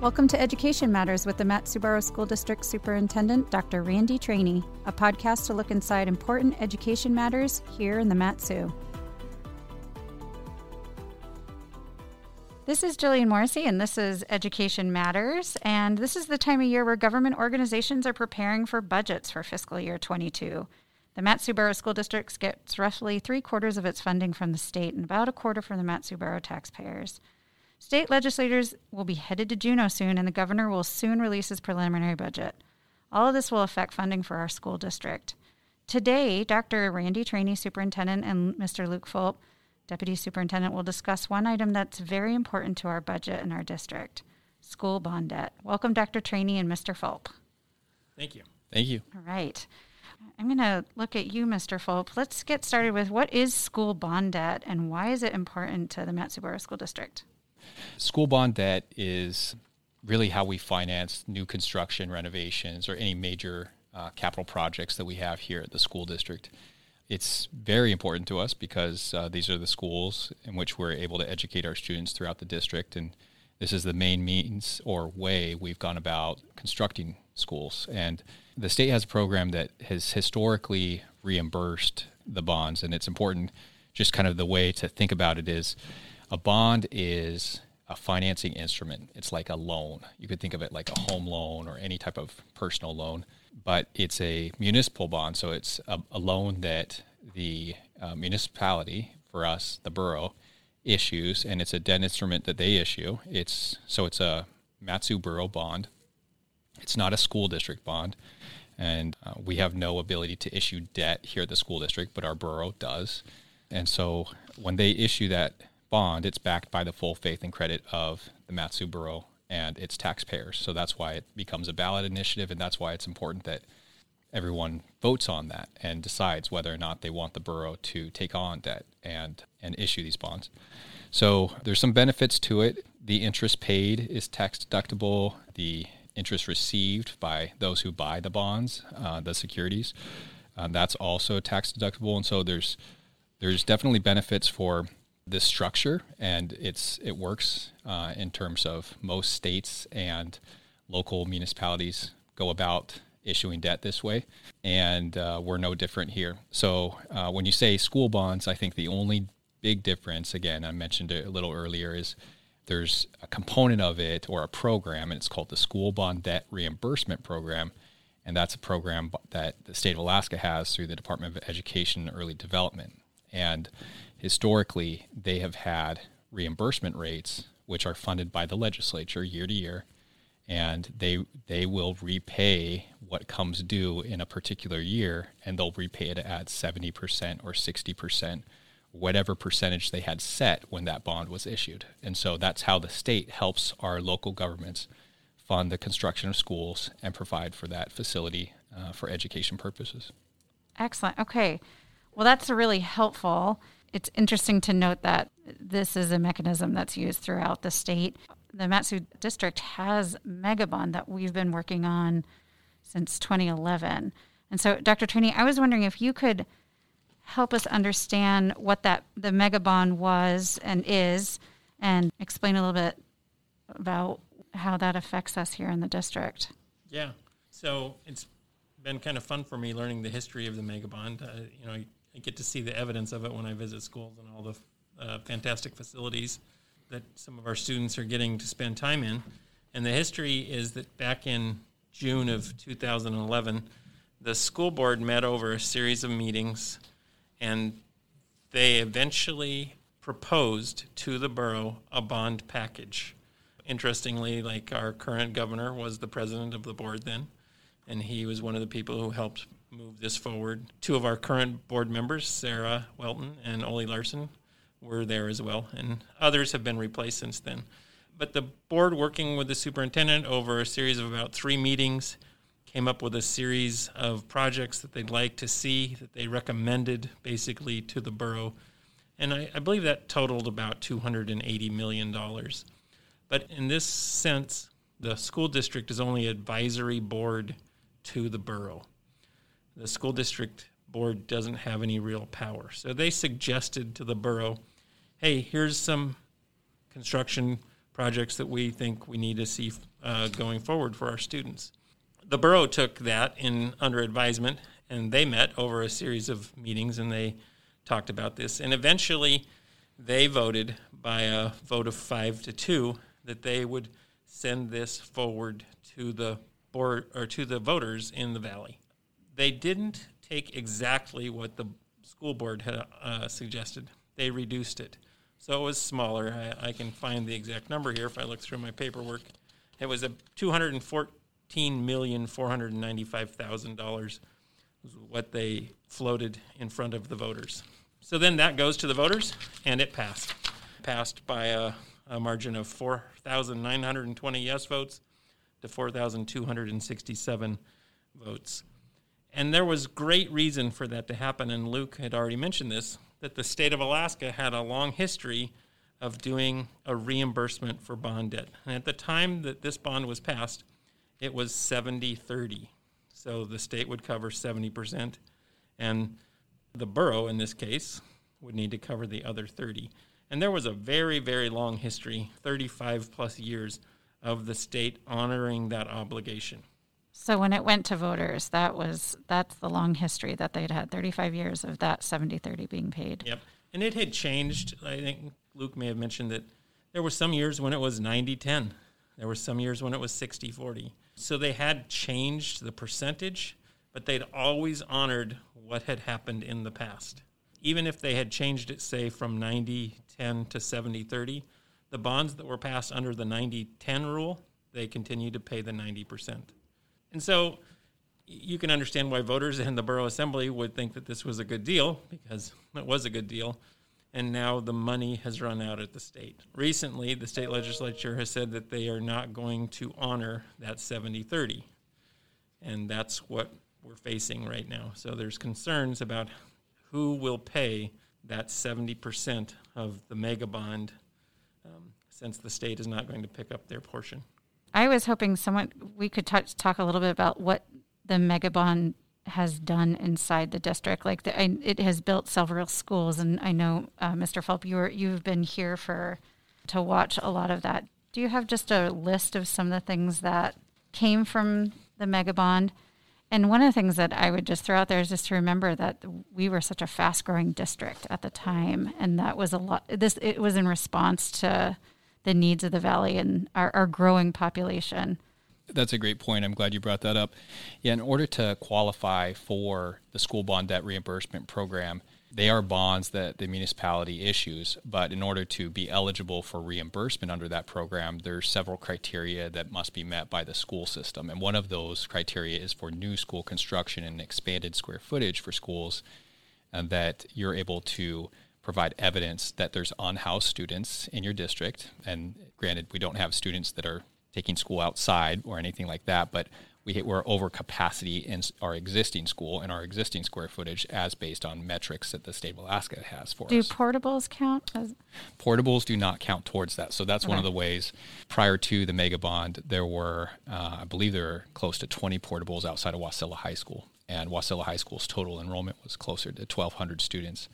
Welcome to Education Matters with the Mat-Su-Borough School District Superintendent, Dr. Randy Trani, a podcast to look inside important education matters here in the Mat-Su. This is Jillian Morrissey, and this is Education Matters. And this is the time of year where government organizations are preparing for budgets for fiscal year 22. The Mat-Su-Borough School District gets roughly three quarters of its funding from the state and about a quarter from the Mat-Su-Borough taxpayers. State legislators will be headed to Juneau soon, and the governor will soon release his preliminary budget. All of this will affect funding for our school district. Today, Dr. Randy Trani, Superintendent, and Mr. Luke Fulp, Deputy Superintendent, will discuss one item that's very important to our budget in our district school bond debt. Welcome, Dr. Trani and Mr. Fulp. Thank you. Thank you. All right. I'm going to look at you, Mr. Fulp. Let's get started with what is school bond debt and why is it important to the Mat-Su-Borough School District? School bond debt is really how we finance new construction, renovations, or any major uh, capital projects that we have here at the school district. It's very important to us because uh, these are the schools in which we're able to educate our students throughout the district, and this is the main means or way we've gone about constructing schools. And the state has a program that has historically reimbursed the bonds, and it's important. Just kind of the way to think about it is a bond is a financing instrument. It's like a loan. You could think of it like a home loan or any type of personal loan, but it's a municipal bond. So it's a, a loan that the uh, municipality, for us, the borough, issues, and it's a debt instrument that they issue. It's so it's a Mat-Su Borough bond. It's not a school district bond, and uh, we have no ability to issue debt here at the school district, but our borough does. And so when they issue that bond, it's backed by the full faith and credit of the Mat-Su and its taxpayers. So that's why it becomes a ballot initiative, and that's why it's important that everyone votes on that and decides whether or not they want the borough to take on debt and and issue these bonds. So there's some benefits to it. The interest paid is tax deductible. The interest received by those who buy the bonds, uh, the securities, uh, that's also tax deductible. And so there's there's definitely benefits for this structure, and it's it works uh, in terms of most states and local municipalities go about issuing debt this way, and uh, we're no different here. So uh, when you say school bonds, I think the only big difference, again, I mentioned it a little earlier, is there's a component of it or a program, and it's called the School Bond Debt Reimbursement Program. And that's a program that the state of Alaska has through the Department of Education and Early Development. And historically, they have had reimbursement rates which are funded by the legislature year to year, and they they will repay what comes due in a particular year, and they'll repay it at seventy percent or sixty percent, whatever percentage they had set when that bond was issued. And so that's how the state helps our local governments fund the construction of schools and provide for that facility uh, for education purposes. Excellent. Okay. Well, that's really helpful it's interesting to note that this is a mechanism that's used throughout the state. The Mat-Su district has Megabond that we've been working on since 2011. And so, Dr. Trani, I was wondering if you could help us understand what that the Megabond was and is, and explain a little bit about how that affects us here in the district. Yeah. So it's been kind of fun for me learning the history of the Megabond. Uh, you know, I get to see the evidence of it when I visit schools and all the uh, fantastic facilities that some of our students are getting to spend time in. And the history is that back in June of 2011, the school board met over a series of meetings and they eventually proposed to the borough a bond package. Interestingly, like our current governor was the president of the board then, and he was one of the people who helped move this forward. Two of our current board members, Sarah Welton and Ole Larson, were there as well, and others have been replaced since then. But the board, working with the superintendent over a series of about three meetings, came up with a series of projects that they'd like to see that they recommended basically to the borough. And I, I believe that totaled about $280 million. But in this sense, the school district is only advisory board to the borough the school district board doesn't have any real power. So they suggested to the borough, hey, here's some construction projects that we think we need to see uh, going forward for our students. The borough took that in under advisement, and they met over a series of meetings, and they talked about this, and eventually they voted by a vote of five to two that they would send this forward to the board or to the voters in the valley. They didn't take exactly what the school board had uh, suggested. They reduced it, so it was smaller. I, I, can find the exact number here if I look through my paperwork. It was a two hundred and fourteen million four hundred ninety-five thousand dollars was what they floated in front of the voters. So then that goes to the voters, and it passed. Passed by a, a margin of 4,920 yes votes to 4,267 votes. And there was great reason for that to happen, and Luke had already mentioned this that the state of Alaska had a long history of doing a reimbursement for bond debt. And at the time that this bond was passed, it was 70 30. So the state would cover 70%, and the borough, in this case, would need to cover the other 30. And there was a very, very long history, 35 plus years, of the state honoring that obligation. So when it went to voters, that was that's the long history that they'd had 35 years of that 70-30 being paid. Yep. And it had changed. I think Luke may have mentioned that there were some years when it was 90-10. There were some years when it was 60-40. So they had changed the percentage, but they'd always honored what had happened in the past. Even if they had changed it, say, from 90 10 to 70 30, the bonds that were passed under the 90 10 rule, they continued to pay the 90%. And so you can understand why voters and the borough assembly would think that this was a good deal because it was a good deal. And now the money has run out at the state. Recently, the state legislature has said that they are not going to honor that 70 30. And that's what we're facing right now. So there's concerns about who will pay that 70% of the mega bond um, since the state is not going to pick up their portion. I was hoping someone we could talk a little bit about what the mega bond has done inside the district. Like the, I, it has built several schools, and I know uh, Mr. Fulp, you were you've been here for to watch a lot of that. Do you have just a list of some of the things that came from the mega bond? And one of the things that I would just throw out there is just to remember that we were such a fast growing district at the time. And that was a lot, this, it was in response to the needs of the valley and our, our growing population. That's a great point. I'm glad you brought that up. Yeah, in order to qualify for the school bond debt reimbursement program, they are bonds that the municipality issues, but in order to be eligible for reimbursement under that program, there's several criteria that must be met by the school system. And one of those criteria is for new school construction and expanded square footage for schools, and that you're able to provide evidence that there's on-house students in your district. And granted, we don't have students that are taking school outside or anything like that, but we, we're over capacity in our existing school and our existing square footage as based on metrics that the state of Alaska has for do us. Do portables count? As- portables do not count towards that. So that's okay. one of the ways. Prior to the mega bond, there were, uh, I believe there were close to 20 portables outside of Wasilla High School. And Wasilla High School's total enrollment was closer to 1,200 students,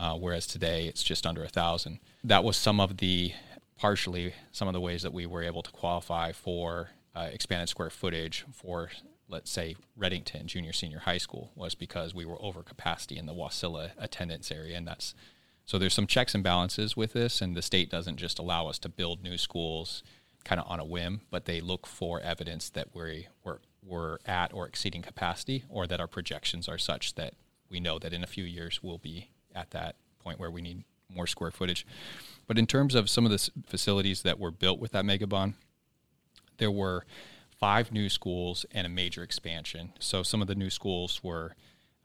uh, whereas today it's just under a 1,000. That was some of the, partially, some of the ways that we were able to qualify for uh, expanded square footage for let's say Redington Junior Senior High School was because we were over capacity in the Wasilla attendance area, and that's so there's some checks and balances with this, and the state doesn't just allow us to build new schools kind of on a whim, but they look for evidence that we we're, we're at or exceeding capacity, or that our projections are such that we know that in a few years we'll be at that point where we need more square footage. But in terms of some of the facilities that were built with that mega bond, there were five new schools and a major expansion. So some of the new schools were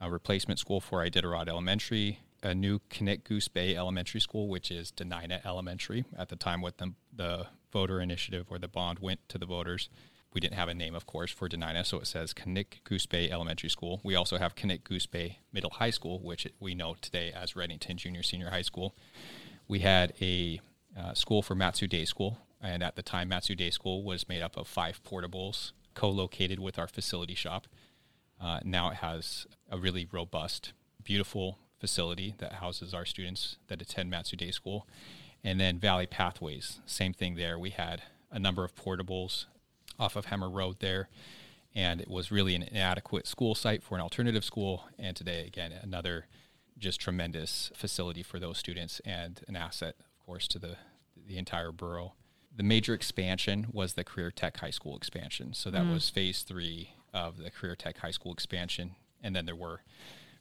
a replacement school for Iditarod Elementary, a new Knik Goose Bay Elementary School, which is Dena'ina Elementary. At the time, what the, the voter initiative or the bond went to the voters, we didn't have a name, of course, for Dena'ina, so it says Knik Goose Bay Elementary School. We also have Knik Goose Bay Middle High School, which we know today as Redington Junior Senior High School. We had a uh, school for Mat-Su Day School, and at the time, Mat-Su Day School was made up of five portables co located with our facility shop. Uh, now it has a really robust, beautiful facility that houses our students that attend Mat-Su Day School. And then Valley Pathways, same thing there. We had a number of portables off of Hemmer Road there, and it was really an inadequate school site for an alternative school. And today, again, another just tremendous facility for those students and an asset, of course, to the the entire borough. The major expansion was the Career Tech High School expansion. So that mm. was phase three of the Career Tech High School expansion, and then there were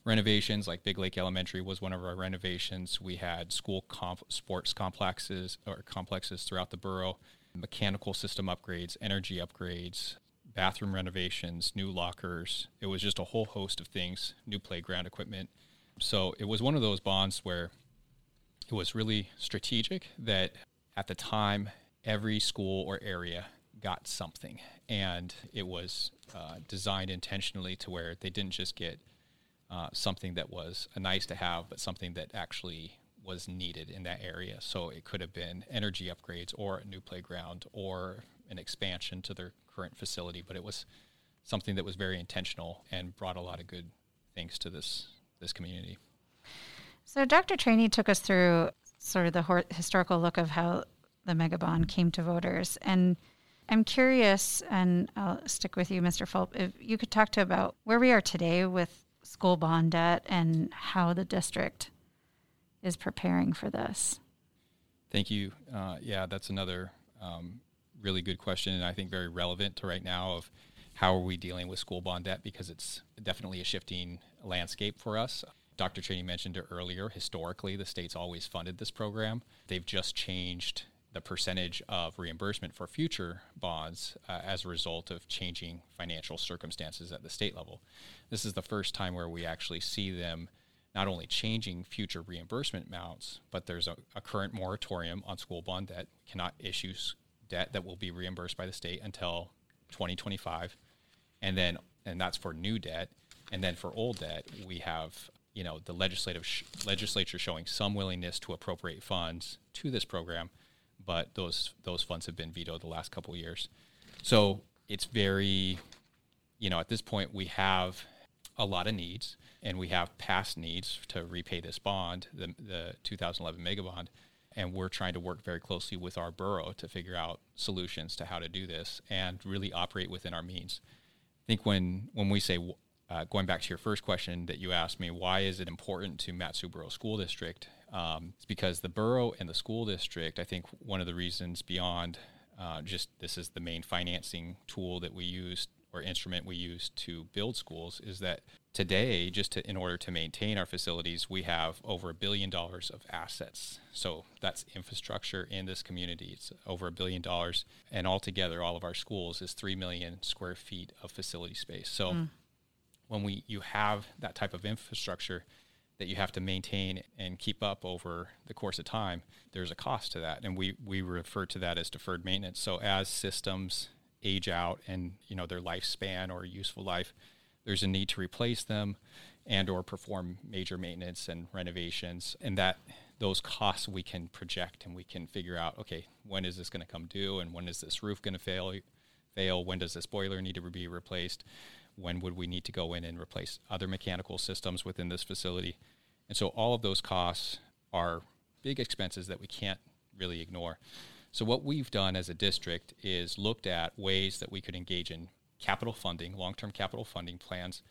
renovations like Big Lake Elementary was one of our renovations. We had school comp- sports complexes or complexes throughout the borough, mechanical system upgrades, energy upgrades, bathroom renovations, new lockers. It was just a whole host of things, new playground equipment. So it was one of those bonds where it was really strategic that at the time every school or area got something and it was uh, designed intentionally to where they didn't just get uh, something that was a nice to have, but something that actually was needed in that area. So it could have been energy upgrades or a new playground or an expansion to their current facility, but it was something that was very intentional and brought a lot of good things to this this community. So Dr. Trani took us through sort of the historical look of how the mega bond came to voters and I'm curious, and I'll stick with you, Mr. Fulp, if you could talk to about where we are today with school bond debt and how the district is preparing for this. Thank you. Uh, yeah, that's another um, really good question, and I think very relevant to right now of how are we dealing with school bond debt because it's definitely a shifting landscape for us. Dr. Trani mentioned it earlier. Historically, the state's always funded this program. They've just changed the percentage of reimbursement for future bonds uh, as a result of changing financial circumstances at the state level. This is the first time where we actually see them not only changing future reimbursement amounts, but there's a, a current moratorium on school bond debt. We cannot issue debt that will be reimbursed by the state until 2025, and then and that's for new debt. And then for old debt, we have you know the legislative sh- legislature showing some willingness to appropriate funds to this program but those those funds have been vetoed the last couple of years. So it's very, you know, at this point we have a lot of needs, and we have past needs to repay this bond, the the 2011 mega bond, and we're trying to work very closely with our borough to figure out solutions to how to do this and really operate within our means. I think when when we say uh, going back to your first question that you asked me, why is it important to Mat-Su Borough School District? Um, it's because the borough and the school district, I think one of the reasons beyond uh, just this is the main financing tool that we use or instrument we use to build schools is that today, just to, in order to maintain our facilities, we have over a billion dollars of assets. So that's infrastructure in this community. It's over a billion dollars. And altogether, all of our schools is 3 million square feet of facility space. So mm. when we you have that type of infrastructure, that you have to maintain and keep up over the course of time, there's a cost to that. And we, we refer to that as deferred maintenance. So as systems age out and you know their lifespan or useful life, there's a need to replace them and or perform major maintenance and renovations. And that those costs we can project and we can figure out, okay, when is this going to come due and when is this roof going to fail fail? When does this boiler need to be replaced? when would we need to go in and replace other mechanical systems within this facility. And so all of those costs are big expenses that we can't really ignore. So what we've done as a district is looked at ways that we could engage in capital funding, long-term capital funding plans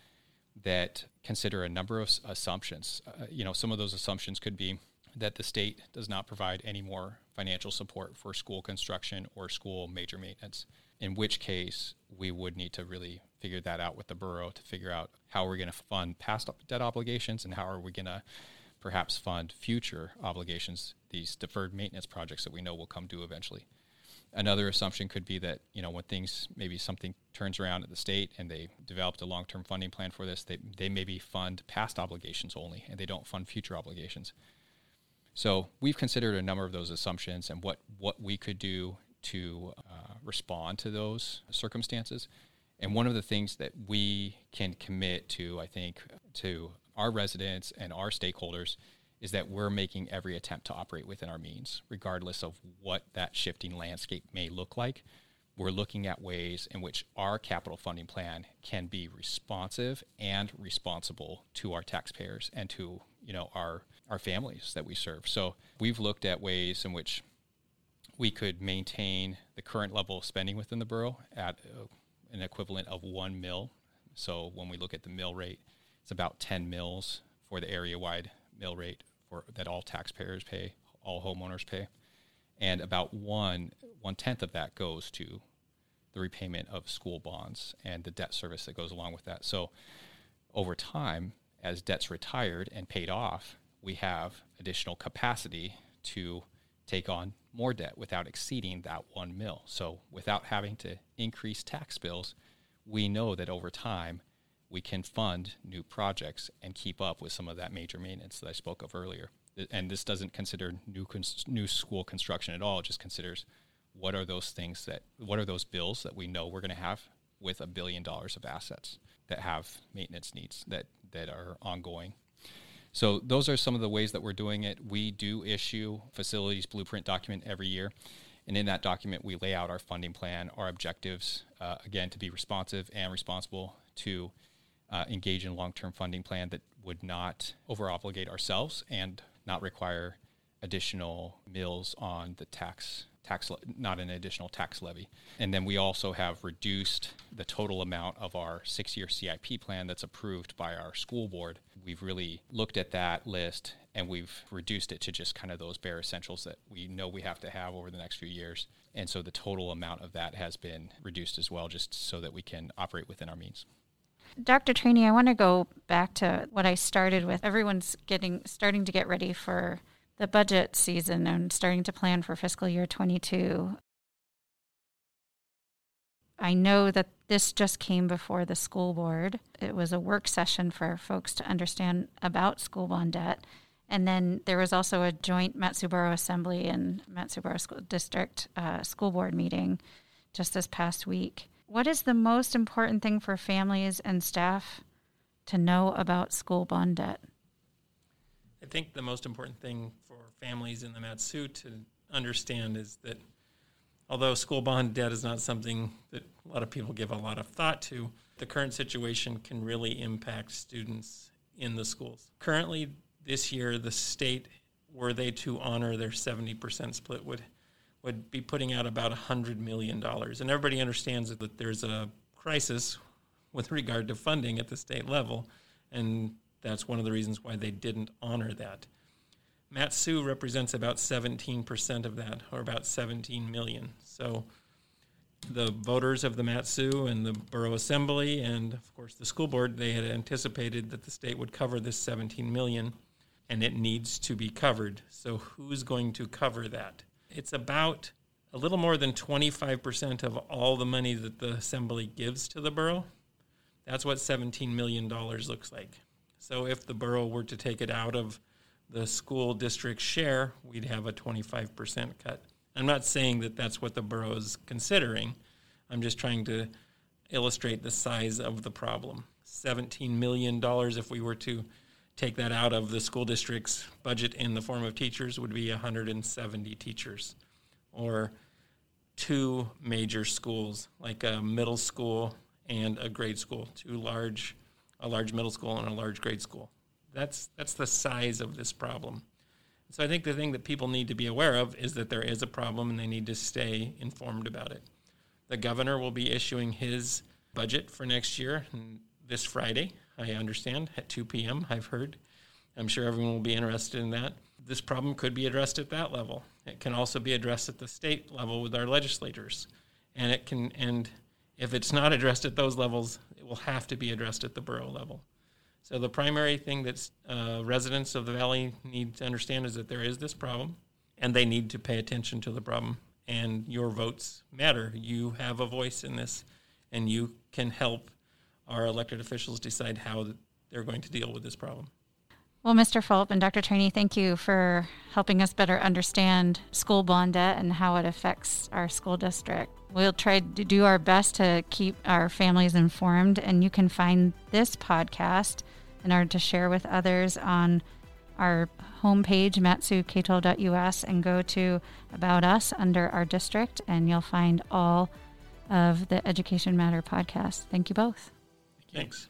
that consider a number of assumptions. Uh, you know, some of those assumptions could be that the state does not provide any more financial support for school construction or school major maintenance, in which case we would need to really figure that out with the borough to figure out how we're going to fund past debt obligations and how are we going to perhaps fund future obligations, these deferred maintenance projects that we know will come due eventually. Another assumption could be that you know when things maybe something turns around at the state and they developed a long-term funding plan for this, they they maybe fund past obligations only and they don't fund future obligations. So we've considered a number of those assumptions and what what we could do to uh, respond to those circumstances. And one of the things that we can commit to, I think, to our residents and our stakeholders is that we're making every attempt to operate within our means, regardless of what that shifting landscape may look like. We're looking at ways in which our capital funding plan can be responsive and responsible to our taxpayers and to you know our our families that we serve. So we've looked at ways in which we could maintain the current level of spending within the borough at uh, an equivalent of one mill. So when we look at the mill rate, it's about 10 mills for the area wide mill rate for that all taxpayers pay, all homeowners pay, and about one one tenth of that goes to the repayment of school bonds and the debt service that goes along with that. So over time, as debts retired and paid off, we have additional capacity to take on more debt without exceeding that one mil. So without having to increase tax bills, we know that over time we can fund new projects and keep up with some of that major maintenance that I spoke of earlier. And this doesn't consider new cons- new school construction at all. It just considers what are those things that what are those bills that we know we're going to have with a billion dollars of assets that have maintenance needs that that are ongoing so those are some of the ways that we're doing it. We do issue facilities blueprint document every year. And in that document, we lay out our funding plan, our objectives, uh, again, to be responsive and responsible to uh, engage in long term funding plan that would not over obligate ourselves and not require additional mills on the tax tax not an additional tax levy. And then we also have reduced the total amount of our 6-year CIP plan that's approved by our school board. We've really looked at that list and we've reduced it to just kind of those bare essentials that we know we have to have over the next few years. And so the total amount of that has been reduced as well just so that we can operate within our means. Dr. Trani, I want to go back to what I started with. Everyone's getting starting to get ready for the budget season and starting to plan for fiscal year 22. I know that this just came before the school board. It was a work session for folks to understand about school bond debt. And then there was also a joint Mat-Su Assembly and Mat-Su School District uh, school board meeting just this past week. What is the most important thing for families and staff to know about school bond debt? I think the most important thing for families in the Mat-Su to understand is that although school bond debt is not something that a lot of people give a lot of thought to, the current situation can really impact students in the schools. Currently, this year, the state, were they to honor their 70% split, would would be putting out about $100 million. And everybody understands that there's a crisis with regard to funding at the state level. And that's one of the reasons why they didn't honor that. Mat-Su represents about 17% of that, or about 17 million. So the voters of the Mat-Su and the Borough Assembly and, of course, the school board, they had anticipated that the state would cover this 17 million, and it needs to be covered. So who's going to cover that? It's about a little more than 25% of all the money that the Assembly gives to the borough. That's what $17 million looks like. So if the borough were to take it out of the school district share, we'd have a 25% cut. I'm not saying that that's what the borough is considering. I'm just trying to illustrate the size of the problem. $17 million, if we were to take that out of the school district's budget in the form of teachers, would be 170 teachers. Or two major schools, like a middle school and a grade school, two large a large middle school and a large grade school. That's that's the size of this problem. So I think the thing that people need to be aware of is that there is a problem and they need to stay informed about it. The governor will be issuing his budget for next year this Friday, I understand, at 2 p.m. I've heard. I'm sure everyone will be interested in that. This problem could be addressed at that level. It can also be addressed at the state level with our legislators. And it can and if it's not addressed at those levels, it will have to be addressed at the borough level. So the primary thing that uh, residents of the valley need to understand is that there is this problem, and they need to pay attention to the problem. And your votes matter. You have a voice in this, and you can help our elected officials decide how they're going to deal with this problem. Well, Mr. Fulp and Dr. Trani, thank you for helping us better understand school bond debt and how it affects our school district. We'll try to do our best to keep our families informed, and you can find this podcast in order to share with others on our homepage, matsuk12.us, and go to About Us under our district, and you'll find all of the Education Matter podcast. Thank you both. Thanks.